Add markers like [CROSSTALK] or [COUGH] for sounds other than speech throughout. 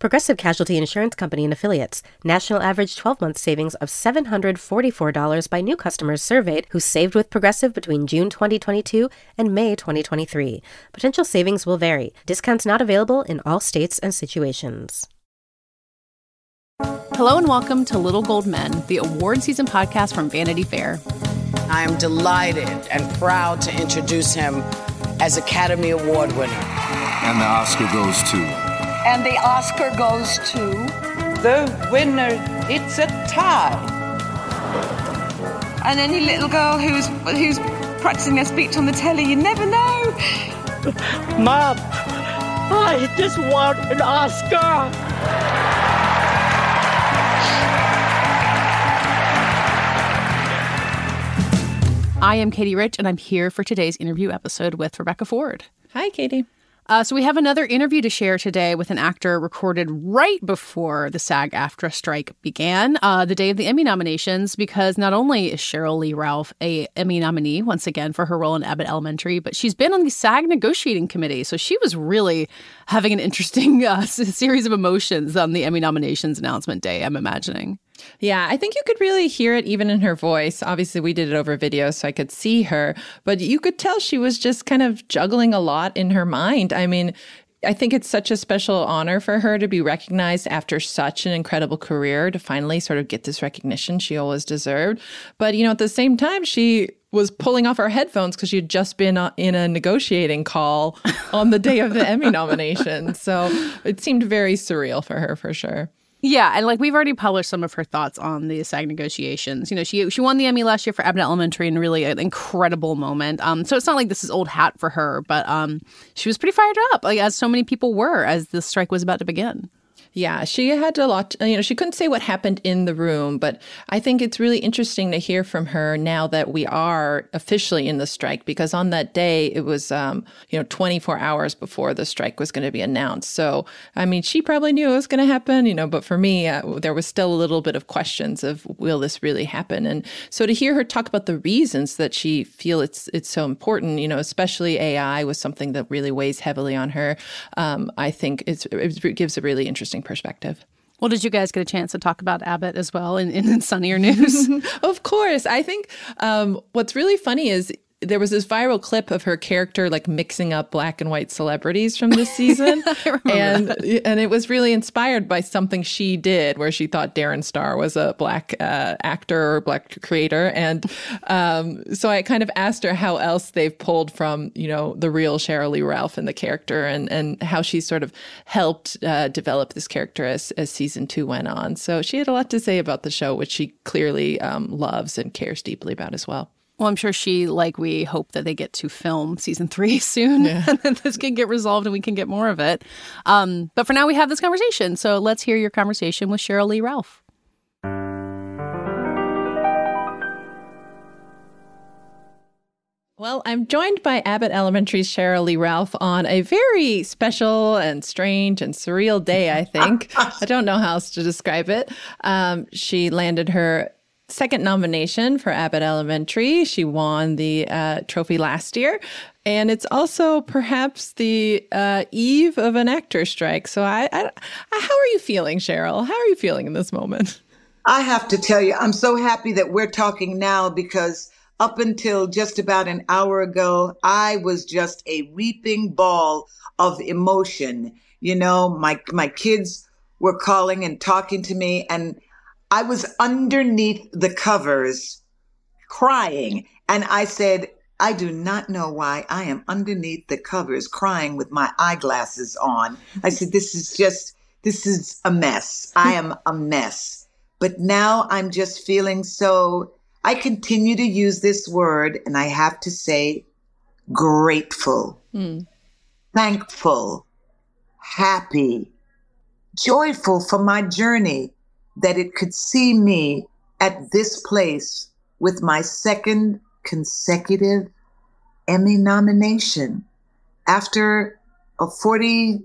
Progressive Casualty Insurance Company and Affiliates. National average 12 month savings of $744 by new customers surveyed who saved with Progressive between June 2022 and May 2023. Potential savings will vary. Discounts not available in all states and situations. Hello and welcome to Little Gold Men, the award season podcast from Vanity Fair. I am delighted and proud to introduce him as Academy Award winner. And the Oscar goes to. And the Oscar goes to. The winner, it's a tie. And any little girl who's who's practicing their speech on the telly, you never know. [LAUGHS] Mom, I just want an Oscar. I am Katey Rich, and I'm here for today's interview episode with Rebecca Ford. Hi, Katie. Uh, so we have another interview to share today with an actor recorded right before the SAG-AFTRA strike began, uh, the day of the Emmy nominations, because not only is Sheryl Lee Ralph a Emmy nominee once again for her role in Abbott Elementary, but she's been on the SAG negotiating committee, so she was really having an interesting [LAUGHS] uh, series of emotions on the Emmy nominations announcement day. I'm imagining. Yeah, I think you could really hear it even in her voice. Obviously, we did it over video, so I could see her, but you could tell she was just kind of juggling a lot in her mind. I mean, I think it's such a special honor for her to be recognized after such an incredible career to finally sort of get this recognition she always deserved. But, you know, at the same time, she was pulling off her headphones because she had just been uh, in a negotiating call on the day of the Emmy nomination. So it seemed very surreal for her for sure. Yeah, and like we've already published some of her thoughts on the SAG negotiations. You know, she she won the Emmy last year for Abbott Elementary and really an incredible moment. Um, so it's not like this is old hat for her, but um, she was pretty fired up, like as so many people were as the strike was about to begin. Yeah, she had a lot, you know, she couldn't say what happened in the room, but I think it's really interesting to hear from her now that we are officially in the strike because on that day it was, um, you know, 24 hours before the strike was going to be announced. So, I mean, she probably knew it was going to happen, you know, but for me, uh, there was still a little bit of questions of will this really happen? And so to hear her talk about the reasons that she feel it's it's so important, you know, especially AI was something that really weighs heavily on her. Um, I think it gives a really interesting interesting perspective. Well, did you guys get a chance to talk about Abbott as well in, in [LAUGHS] sunnier news? [LAUGHS] of course. I think um, what's really funny is there was this viral clip of her character like mixing up black and white celebrities from this season [LAUGHS] and that. and it was really inspired by something she did where she thought Darren Star was a black uh, actor or black creator and um, so I kind of asked her how else they've pulled from you know the real Sheryl Lee Ralph and the character and and how she sort of helped uh, develop this character as as season two went on so she had a lot to say about the show which she clearly um, loves and cares deeply about as well. Well, I'm sure she, like we, hope that they get to film season three [LAUGHS] soon yeah. and then this can get resolved and we can get more of it. Um, but for now, we have this conversation. So let's hear your conversation with Sheryl Lee Ralph. Well, I'm joined by Abbott Elementary's Sheryl Lee Ralph on a very special and strange and surreal day, I think. [LAUGHS] I don't know how else to describe it. Um, she landed her second nomination for Abbott Elementary. She won the uh, trophy last year. And it's also perhaps the uh, eve of an actor strike. So, I, I, how are you feeling, Sheryl? How are you feeling in this moment? I have to tell you, I'm so happy that we're talking now because up until just about an hour ago, I was just a weeping ball of emotion. You know, my my kids were calling and talking to me, and I was underneath the covers crying. And I said, I do not know why I am underneath the covers crying with my eyeglasses on. I said, this is just, this is a mess. I am a mess. But now I'm just feeling so, I continue to use this word and I have to say grateful, mm. thankful, happy, joyful for my journey that it could see me at this place with my second consecutive Emmy nomination after a 40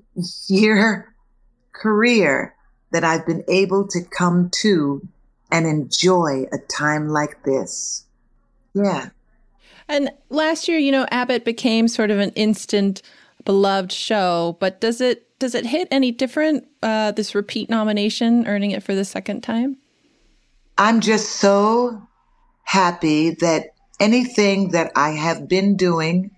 year [LAUGHS] career that I've been able to come to and enjoy a time like this. Yeah. And last year, you know, Abbott became sort of an instant beloved show, but does it does it hit any different uh, this repeat nomination, earning it for the second time? I'm just so happy that anything that I have been doing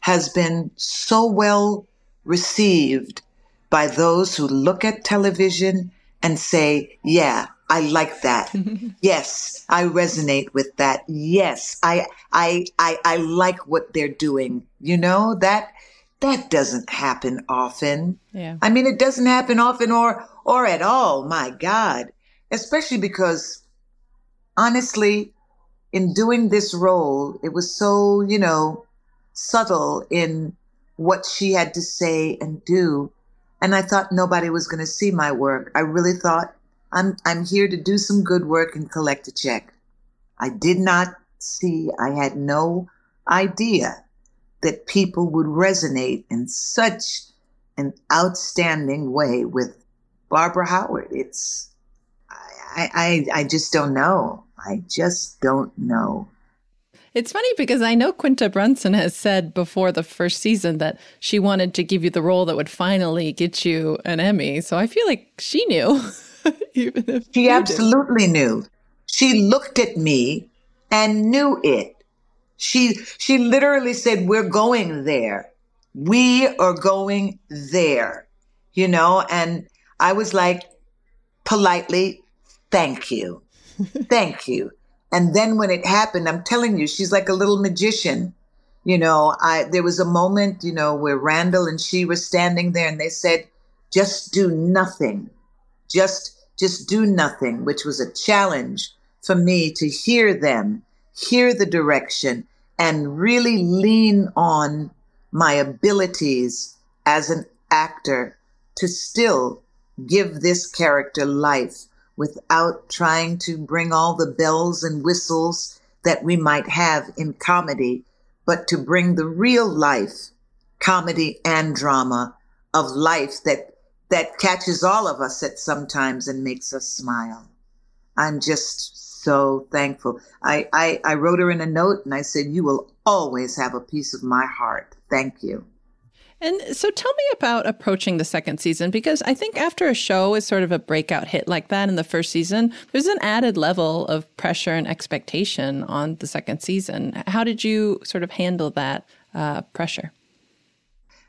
has been so well received by those who look at television and say, yeah, I like that. [LAUGHS] yes, I resonate with that. Yes, I, I, I, I like what they're doing. You know, that, that doesn't happen often. Yeah. I mean, it doesn't happen often or, or at all. My God. Especially because honestly, in doing this role, it was so, you know, subtle in what she had to say and do. And I thought nobody was going to see my work. I really thought I'm, I'm here to do some good work and collect a check. I did not see, I had no idea that people would resonate in such an outstanding way with Barbara Howard. It's, I, I, I just don't know. I just don't know. It's funny because I know Quinta Brunson has said before the first season that she wanted to give you the role that would finally get you an Emmy. So I feel like she knew. [LAUGHS] Even if she absolutely knew. She looked at me and knew it. She she literally said, "We're going there. We are going there." You know, and I was like, politely, "Thank you, [LAUGHS] thank you." And then when it happened, I'm telling you, she's like a little magician. You know, I there was a moment, you know, where Randall and she were standing there, and they said, "Just do nothing, just." just do nothing, which was a challenge for me to hear them, hear the direction, and really lean on my abilities as an actor to still give this character life without trying to bring all the bells and whistles that we might have in comedy, but to bring the real life, comedy and drama of life that that catches all of us at sometimes and makes us smile. I'm just so thankful. I, I, I wrote her in a note and I said, You will always have a piece of my heart. Thank you. And so tell me about approaching the second season because I think after a show is sort of a breakout hit like that in the first season, there's an added level of pressure and expectation on the second season. How did you sort of handle that uh, pressure?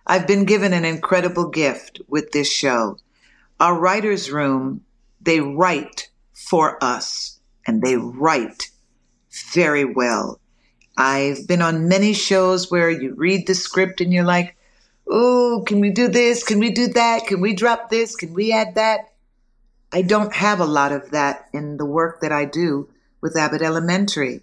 I've been given an incredible gift with this show. Our writer's room, they write for us and they write very well. I've been on many shows where you read the script and you're like, oh, can we do this? Can we do that? Can we drop this? Can we add that? I don't have a lot of that in the work that I do with Abbott Elementary.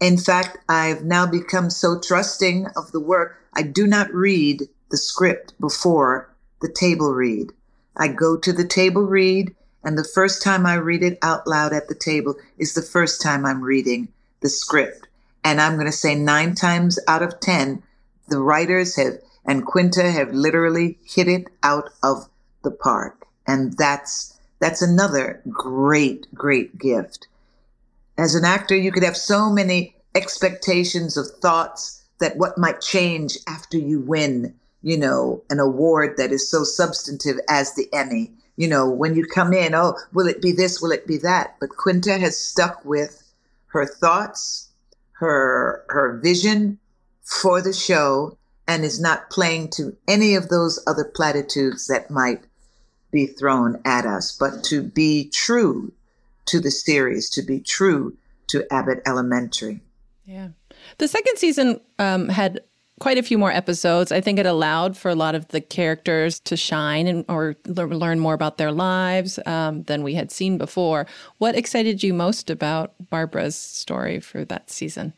In fact, I've now become so trusting of the work, I do not read the script before the table read. I go to the table read, and the first time I read it out loud at the table is the first time I'm reading the script. And I'm going to say nine times out of 10, the writers have, and Quinta have literally hit it out of the park. And that's, that's another great, great gift. As an actor, you could have so many expectations of thoughts that what might change after you win you know, an award that is so substantive as the Emmy. You know, when you come in, oh, will it be this? Will it be that? But Quinta has stuck with her thoughts, her her vision for the show, and is not playing to any of those other platitudes that might be thrown at us, but to be true to the series, to be true to Abbott Elementary. Yeah. The second season um, had quite a few more episodes. I think it allowed for a lot of the characters to shine and or learn more about their lives um, than we had seen before. What excited you most about Barbara's story for that season?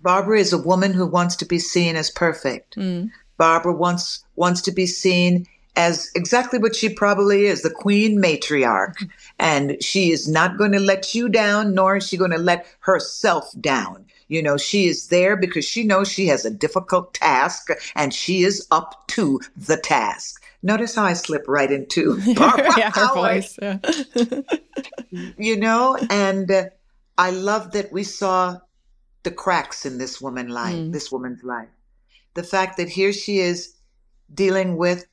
Barbara is a woman who wants to be seen as perfect. Mm. Barbara wants wants to be seen as exactly what she probably is, the queen matriarch. [LAUGHS] And she is not going to let you down, nor is she going to let herself down. You know, she is there because she knows she has a difficult task and she is up to the task. Notice how I slip right into [LAUGHS] [LAUGHS] Barbara yeah, her voice. Yeah. [LAUGHS] you know, and uh, I love that we saw the cracks in this woman life, Mm. this woman's life. The fact that here she is dealing with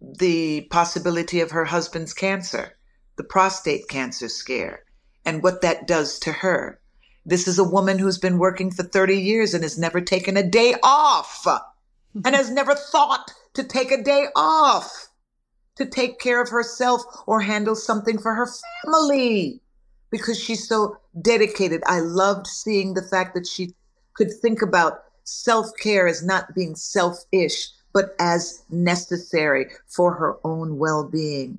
the possibility of her husband's cancer, the prostate cancer scare, and what that does to her. This is a woman who's been working for 30 years and has never taken a day off and has never thought to take a day off to take care of herself or handle something for her family because she's so dedicated. I loved seeing the fact that she could think about self care as not being selfish, but as necessary for her own well being.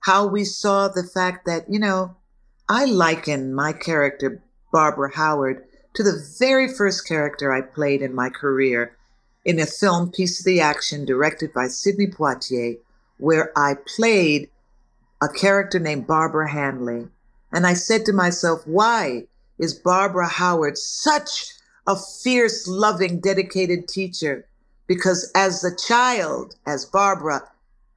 How we saw the fact that, you know, I liken my character, Barbara Howard, to the very first character I played in my career in a film, Piece of the Action, directed by Sidney Poitier, where I played a character named Barbara Hanley. And I said to myself, why is Barbara Howard such a fierce, loving, dedicated teacher? Because as a child, as Barbara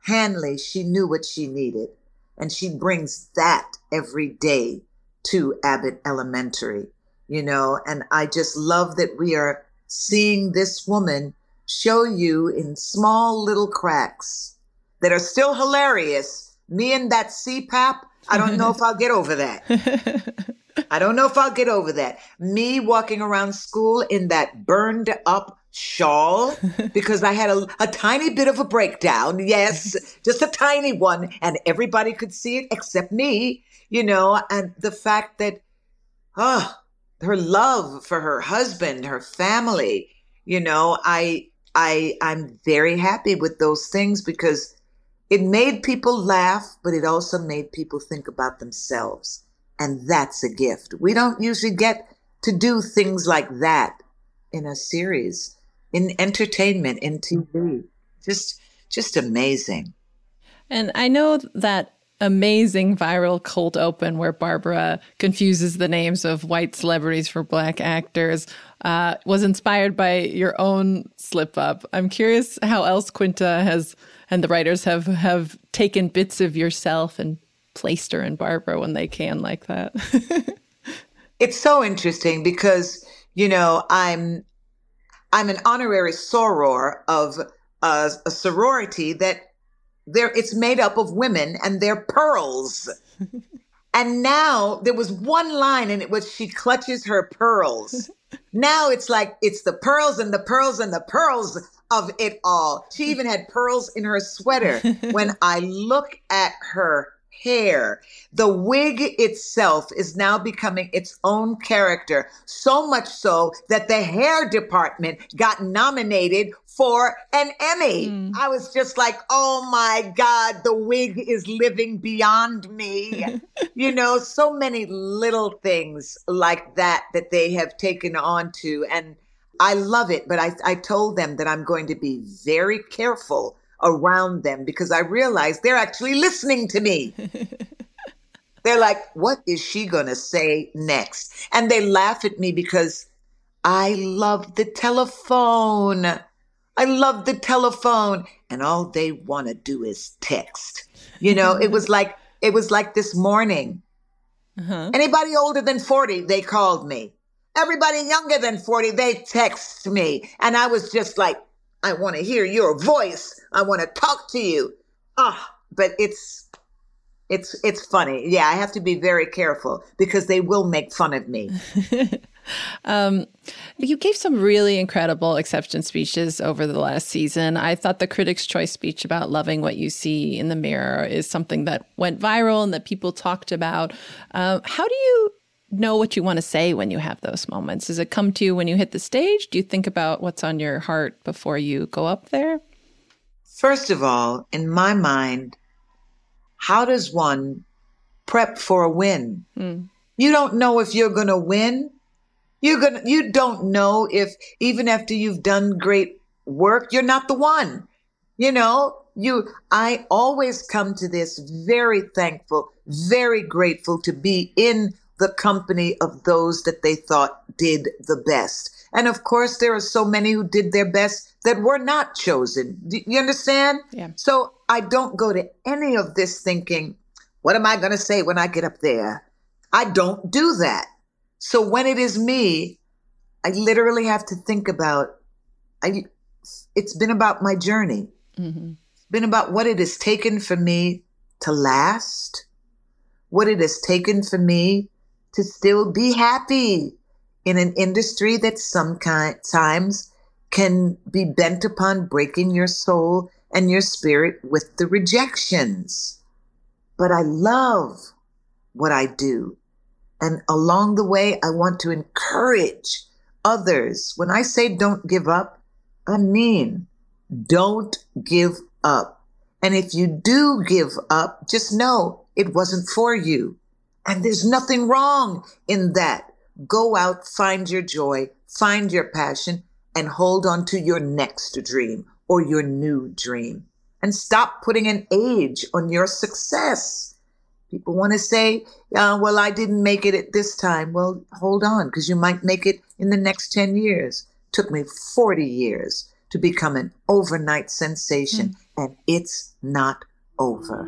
Hanley, she knew what she needed. And she brings that every day to Abbott Elementary, you know, and I just love that we are seeing this woman show you in small little cracks that are still hilarious. Me and that CPAP, I don't know if I'll get over that. [LAUGHS] I don't know if I'll get over that. Me walking around school in that burned up shawl because I had a, a tiny bit of a breakdown. Yes, just a tiny one. And everybody could see it except me, you know, and the fact that, oh, her love for her husband, her family, you know, I, I, I'm very happy with those things because it made people laugh, but it also made people think about themselves. And that's a gift. We don't usually get to do things like that in a series, in entertainment, in TV. Just, just amazing. And I know that amazing viral cold open where Barbara confuses the names of white celebrities for black actors uh, was inspired by your own slip up. I'm curious how else Quinta has and the writers have have taken bits of yourself and placed her in Barbara when they can like that. [LAUGHS] it's so interesting because you know I'm I'm an honorary soror of a, a sorority that there it's made up of women and they're pearls. [LAUGHS] and now there was one line and it was she clutches her pearls. [LAUGHS] now it's like it's the pearls and the pearls and the pearls of it all. She even had pearls in her sweater. when I look at her hair, the wig itself is now becoming its own character. So much so that the hair department got nominated for an Emmy. Mm. I was just like, oh my God, the wig is living beyond me. [LAUGHS] you know, so many little things like that that they have taken on to. And I love it, but I, I told them that I'm going to be very careful around them because I realize they're actually listening to me. [LAUGHS] they're like, what is she going to say next? And they laugh at me because I love the telephone. I love the telephone. And all they want to do is text. You know, it was [LAUGHS] like, it was like this morning. Uh-huh. Anybody older than 40, they called me. Everybody younger than 40, they text me. And I was just like, I want to hear your voice. I want to talk to you. Ah, but it's it's it's funny. Yeah, I have to be very careful because they will make fun of me. [LAUGHS] um, you gave some really incredible acceptance speeches over the last season. I thought the Critics' Choice speech about loving what you see in the mirror is something that went viral and that people talked about. Uh, how do you know what you want to say when you have those moments? Does it come to you when you hit the stage? Do you think about what's on your heart before you go up there? First of all, in my mind, how does one prep for a win? Mm. You don't know if you're going to win. You're going to you don't know if even after you've done great work, you're not the one. You know, you I always come to this very thankful, very grateful to be in the company of those that they thought did the best. And of course, there are so many who did their best that were not chosen. Do you understand? Yeah. So I don't go to any of this thinking, what am I going to say when I get up there? I don't do that. So when it is me, I literally have to think about I it's been about my journey. Mm-hmm. It's been about what it has taken for me to last, what it has taken for me to still be happy in an industry that sometimes can be bent upon breaking your soul and your spirit with the rejections. But I love what I do. And along the way, I want to encourage others. When I say don't give up, I mean don't give up. And if you do give up, just know it wasn't for you. And there's nothing wrong in that. Go out, find your joy, find your passion, and hold on to your next dream or your new dream. And stop putting an age on your success. People want to say, uh, well, I didn't make it at this time. Well, hold on, because you might make it in the next 10 years. Took me 40 years to become an overnight sensation, mm. and it's not over.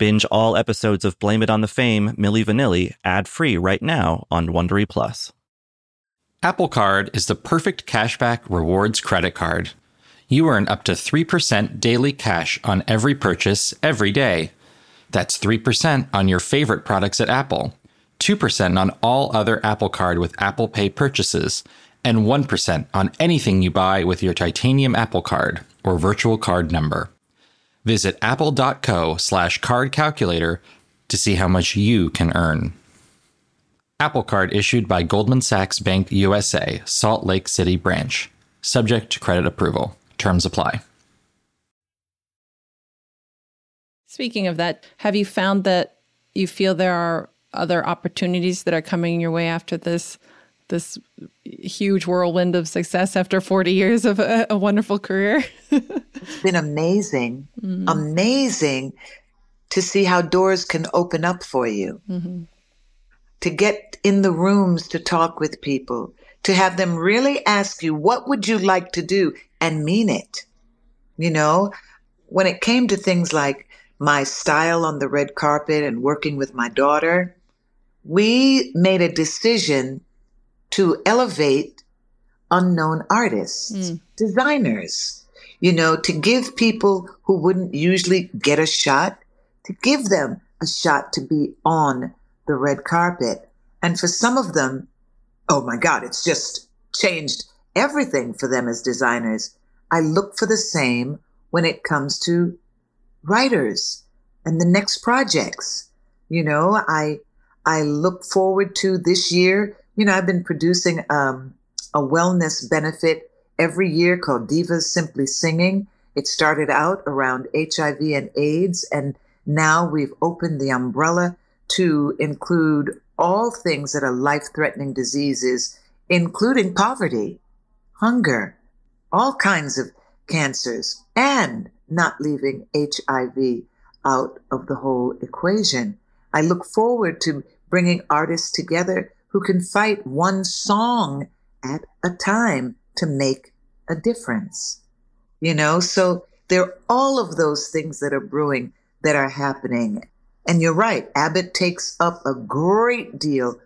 Binge all episodes of Blame It on the Fame, Milli Vanilli, ad-free right now on Wondery Plus. Apple Card is the perfect cashback rewards credit card. You earn up to 3% daily cash on every purchase every day. That's 3% on your favorite products at Apple, 2% on all other Apple Card with Apple Pay purchases, and 1% on anything you buy with your titanium Apple Card or virtual card number. Visit apple.co slash card calculator to see how much you can earn. Apple Card issued by Goldman Sachs Bank USA, Salt Lake City branch. Subject to credit approval. Terms apply. Speaking of that, have you found that you feel there are other opportunities that are coming your way after this this huge whirlwind of success after 40 years of a, a wonderful career. [LAUGHS] it's been amazing, mm-hmm. amazing to see how doors can open up for you. Mm-hmm. To get in the rooms to talk with people, to have them really ask you, what would you like to do and mean it? You know, when it came to things like my style on the red carpet and working with my daughter, we made a decision to elevate unknown artists, mm. designers, you know, to give people who wouldn't usually get a shot, to give them a shot to be on the red carpet. And for some of them, oh my God, it's just changed everything for them as designers. I look for the same when it comes to writers and the next projects. You know, I I look forward to this year you know, I've been producing um, a wellness benefit every year called Divas Simply Singing. It started out around HIV and AIDS, and now we've opened the umbrella to include all things that are life threatening diseases, including poverty, hunger, all kinds of cancers, and not leaving HIV out of the whole equation. I look forward to bringing artists together who can fight one song at a time to make a difference. You know, so there are all of those things that are brewing that are happening. And you're right, Abbott takes up a great deal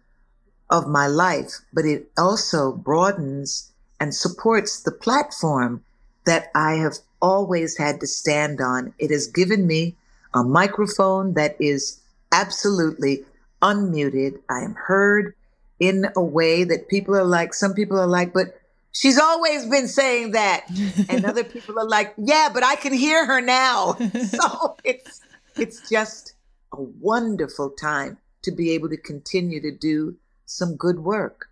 of my life, but it also broadens and supports the platform that I have always had to stand on. It has given me a microphone that is absolutely unmuted. I am heard in a way that people are like, some people are like, but she's always been saying that. and [LAUGHS] other people are like, yeah, but I can hear her now. [LAUGHS] so it's, it's just a wonderful time to be able to continue to do some good work.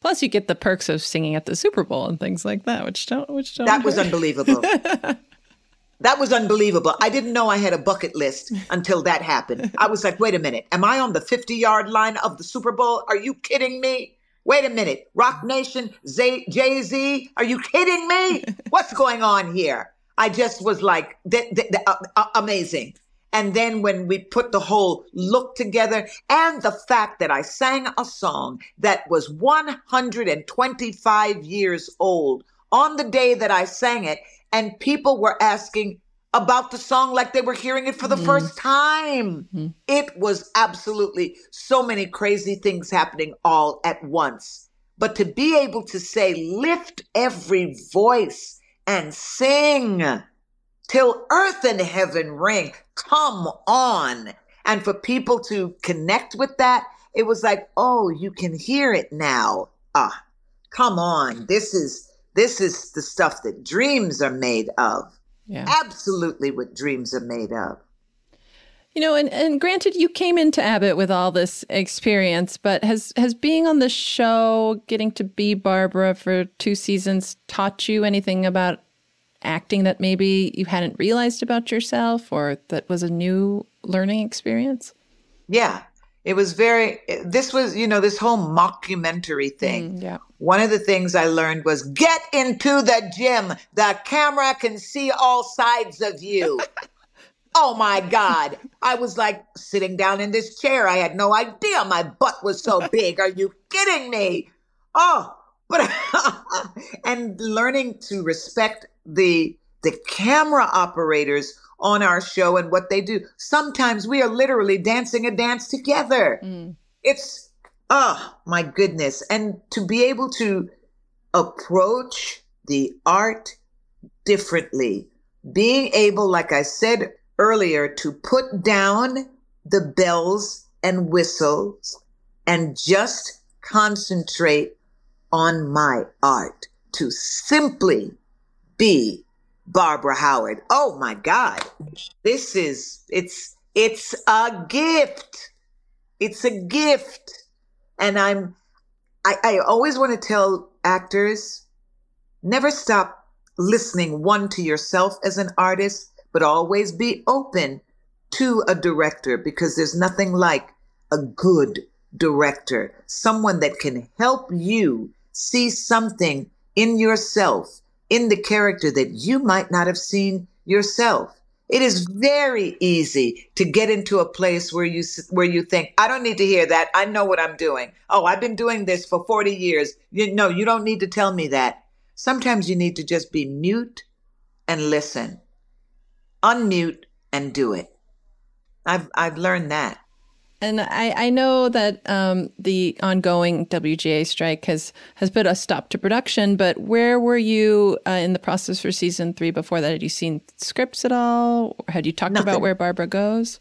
Plus, you get the perks of singing at the Super Bowl and things like that, which don't, which don't. That was unbelievable. [LAUGHS] that was unbelievable. I didn't know I had a bucket list until that happened. I was like, wait a minute, am I on the 50 yard line of the Super Bowl? Are you kidding me? Wait a minute, Roc Nation, Jay Z, are you kidding me? What's going on here? I just was like, th- th- th- uh, uh, amazing. And then when we put the whole look together and the fact that I sang a song that was 125 years old on the day that I sang it, and people were asking about the song like they were hearing it for the mm. first time. Mm. It was absolutely so many crazy things happening all at once. But to be able to say, lift every voice and sing till earth and heaven ring. Come on. And for people to connect with that, it was like, oh, you can hear it now. Ah, come on. This is this is the stuff that dreams are made of. Yeah. Absolutely what dreams are made of. You know, and, and granted, you came into Abbott with all this experience, but has has being on the show, getting to be Barbara for two seasons, taught you anything about acting that maybe you hadn't realized about yourself or that was a new learning experience? Yeah. It was very, this was, you know, this whole mockumentary thing. Mm, yeah. One of the things I learned was get into the gym. The camera can see all sides of you. [LAUGHS] oh my God. I was like sitting down in this chair. I had no idea my butt was so [LAUGHS] big. Are you kidding me? Oh, but, [LAUGHS] and learning to respect the the camera operators on our show and what they do. Sometimes we are literally dancing a dance together. Mm. It's oh my goodness. And to be able to approach the art differently, being able, like I said earlier, to put down the bells and whistles and just concentrate on my art, to simply be Barbara Howard. Oh my God. This is, it's, it's a gift. It's a gift. And I'm, I, I always want to tell actors never stop listening, one, to yourself as an artist, but always be open to a director because there's nothing like a good director, someone that can help you see something in yourself in the character that you might not have seen yourself. It is very easy to get into a place where you where you think, I don't need to hear that. I know what I'm doing. Oh, I've been doing this for 40 years. You no, you don't need to tell me that. Sometimes you need to just be mute and listen. Unmute and do it. I've I've learned that. And I, I know that um, the ongoing WGA strike has, has put a stop to production, but where were you uh, in the process for season three before that? Had you seen scripts at all? Had you talked nothing. about where Barbara goes?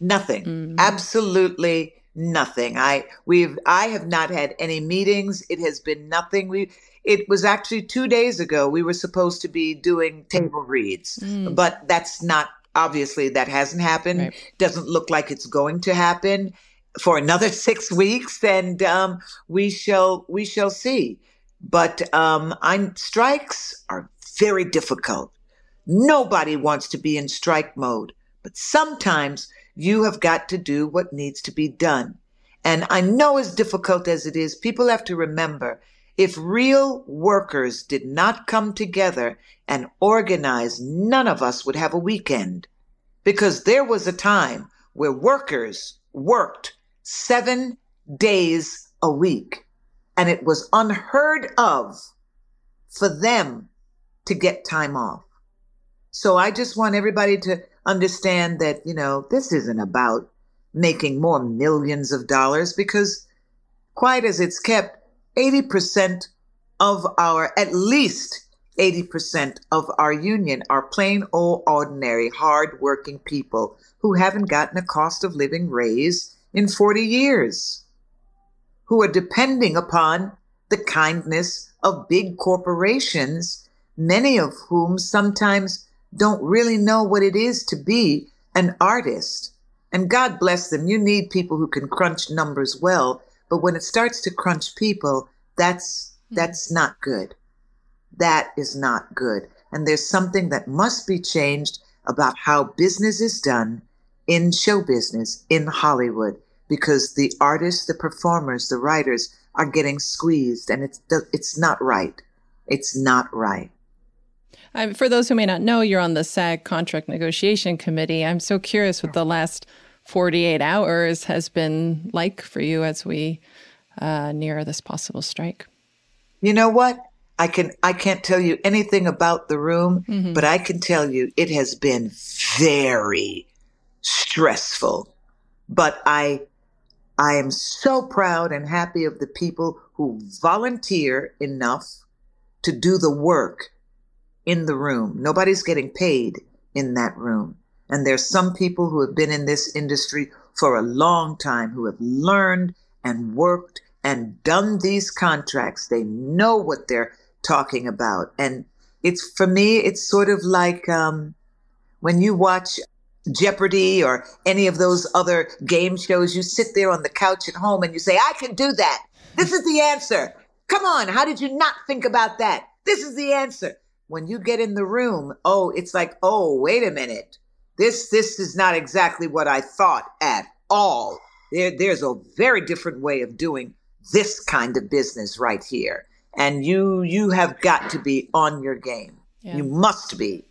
Nothing. Mm. Absolutely nothing. I we've I have not had any meetings. It has been nothing. We it was actually two days ago we were supposed to be doing table reads, mm. but that's not Obviously, that hasn't happened. Right. Doesn't look like it's going to happen for another [LAUGHS] six weeks, and um, we shall we shall see. But um, I'm strikes are very difficult. Nobody wants to be in strike mode, but sometimes you have got to do what needs to be done. And I know as difficult as it is, people have to remember if real workers did not come together and organize, none of us would have a weekend. Because there was a time where workers worked seven days a week. And it was unheard of for them to get time off. So I just want everybody to understand that, you know, this isn't about making more millions of dollars because, quite as it's kept, 80% of our, at least 80% of our union are plain old ordinary hardworking people who haven't gotten a cost of living raise in 40 years, who are depending upon the kindness of big corporations, many of whom sometimes don't really know what it is to be an artist. And God bless them. You need people who can crunch numbers well but when it starts to crunch people, that's hmm. that's not good. That is not good. And there's something that must be changed about how business is done in show business in Hollywood because the artists, the performers, the writers are getting squeezed and it's it's not right. It's not right. Um, for those who may not know, you're on the SAG contract negotiation committee. I'm so curious what the last 48 hours has been like for you as we uh, near this possible strike? You know what? I can I can't tell you anything about the room, mm-hmm. but I can tell you it has been very stressful. But I I am so proud and happy of the people who volunteer enough to do the work in the room. Nobody's getting paid in that room. And there's some people who have been in this industry for a long time who have learned and worked and done these contracts. They know what they're talking about. And it's for me, it's sort of like um, when you watch Jeopardy or any of those other game shows, you sit there on the couch at home and you say, I can do that. This is the answer. Come on. How did you not think about that? This is the answer. When you get in the room, oh, it's like, oh, wait a minute. This this is not exactly what I thought at all. There, there's a very different way of doing this kind of business right here. And you you have got to be on your game. Yeah. You must be.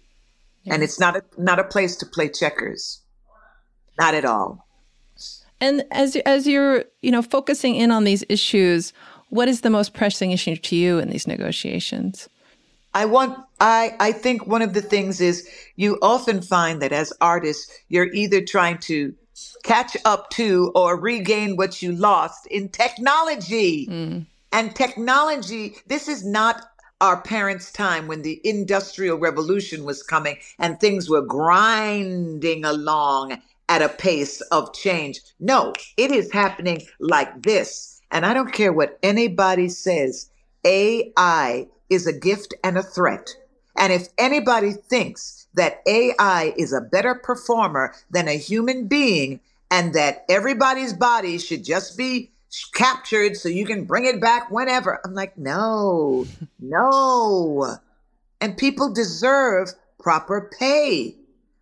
Yeah. And it's not a not a place to play checkers. Not at all. And as as you're, you know, focusing in on these issues, what is the most pressing issue to you in these negotiations? I want I I think one of the things is you often find that as artists you're either trying to catch up to or regain what you lost in technology. Mm. And technology this is not our parents' time when the industrial revolution was coming and things were grinding along at a pace of change. No, it is happening like this. And I don't care what anybody says. AI is a gift and a threat. And if anybody thinks that AI is a better performer than a human being and that everybody's body should just be captured so you can bring it back whenever, I'm like, no, [LAUGHS] no. And people deserve proper pay.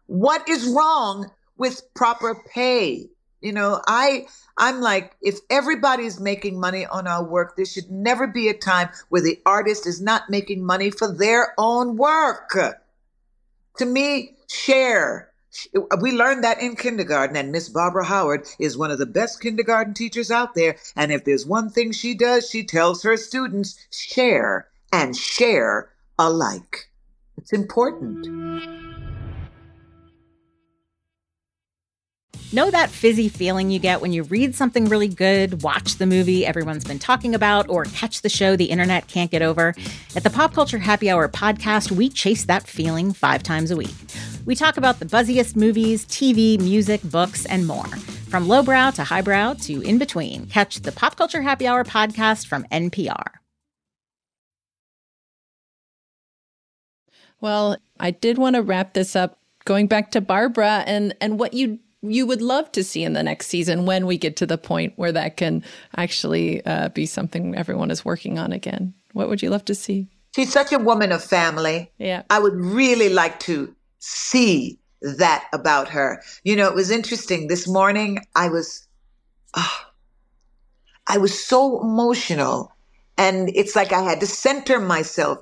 What is wrong with proper pay? You know, I I'm like, if everybody's making money on our work, there should never be a time where the artist is not making money for their own work. To me, share. We learned that in kindergarten, and Miss Barbara Howard is one of the best kindergarten teachers out there. And if there's one thing she does, she tells her students share and share alike. It's important. Know that fizzy feeling you get when you read something really good, watch the movie everyone's been talking about, or catch the show the internet can't get over? At the Pop Culture Happy Hour podcast, we chase that feeling five times a week. We talk about the buzziest movies, TV, music, books, and more. From lowbrow to highbrow to in between, catch the Pop Culture Happy Hour podcast from NPR. Well, I did want to wrap this up going back to Barbara and and what you you would love to see in the next season when we get to the point where that can actually uh, be something everyone is working on again? What would you love to see? She's such a woman of family. Yeah. I would really like to see that about her. You know, it was interesting. This morning, I was, oh, I was so emotional. And it's like I had to center myself.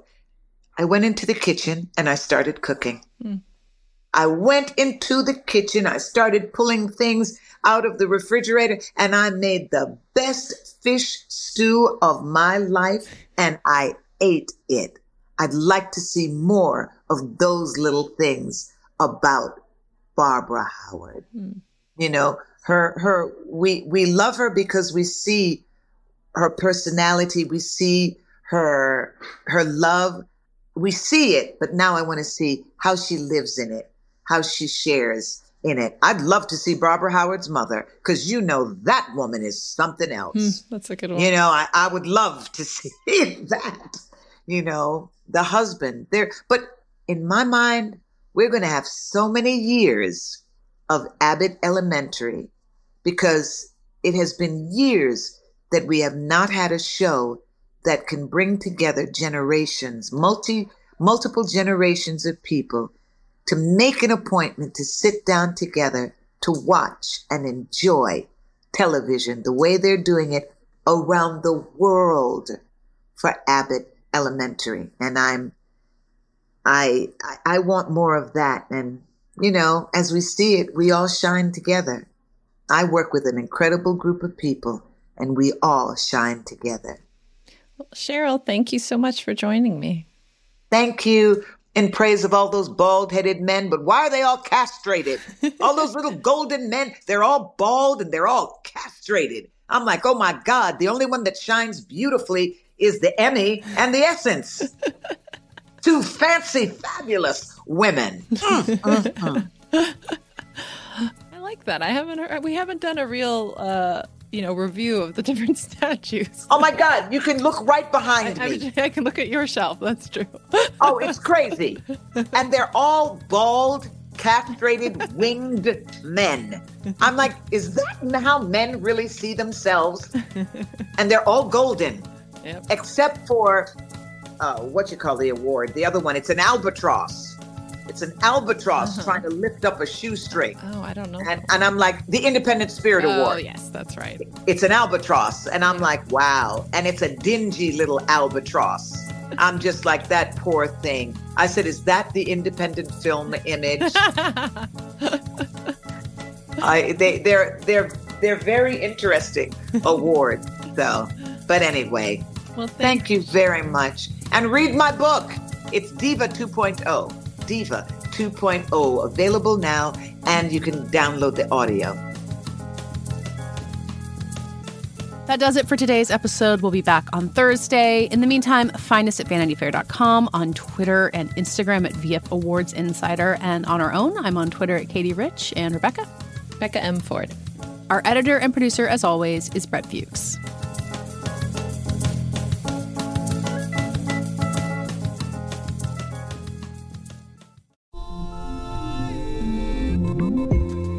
I went into the kitchen and I started cooking. Mm. I went into the kitchen. I started pulling things out of the refrigerator and I made the best fish stew of my life and I ate it. I'd like to see more of those little things about Barbara Howard. Mm. You know, her her we we love her because we see her personality, we see her her love, we see it, but now I want to see how she lives in it how she shares in it. I'd love to see Barbara Howard's mother because you know that woman is something else. Mm, that's a good one. You know, I, I would love to [LAUGHS] see that. You know, the husband there. But in my mind, we're going to have so many years of Abbott Elementary because it has been years that we have not had a show that can bring together generations, multi multiple generations of people to make an appointment to sit down together to watch and enjoy television the way they're doing it around the world for Abbott Elementary. And I'm, I, I want more of that. And, you know, as we see it, we all shine together. I work with an incredible group of people and we all shine together. Well, Sheryl, thank you so much for joining me. Thank you in praise of all those bald headed men, but why are they all castrated? all those little [LAUGHS] golden men, they're all bald and they're all castrated. I'm like, oh my God, the only one that shines beautifully is the Emmy and the Essence. [LAUGHS] Two fancy, fabulous women. [LAUGHS] Mm, mm, mm. I like that. I haven't heard, we haven't done a real uh, you know review of the [LAUGHS] different statues. Oh my God! You can look right behind I, me. I, I can look at your shelf. That's true. oh, it's crazy, and they're all bald, castrated, winged men. I'm like, is that how men really see themselves? And they're all golden, yep. except for uh, what you call the award. The other one, it's an albatross. It's an albatross uh-huh. trying to lift up a shoestring. Oh, I don't know. And, and I'm like, the Independent Spirit oh, Award. Oh, yes, that's right. It's an albatross. And I'm yeah. like, wow. And it's a dingy little albatross. I'm just like, that poor thing. I said, is that the independent film image? [LAUGHS] I, they, they're, they're, they're very interesting awards, though. But anyway, well, thank you very much. And read my book. It's Diva 2.0. Diva 2.0 available now, and you can download the audio. That does it for today's episode. We'll be back on Thursday. In the meantime, find us at vanityfair.com, on Twitter and Instagram at VF Awards Insider, and on our own, I'm on Twitter at Katey Rich and Rebecca. Becca M. Ford. Our editor and producer, as always, is Brett Fuchs.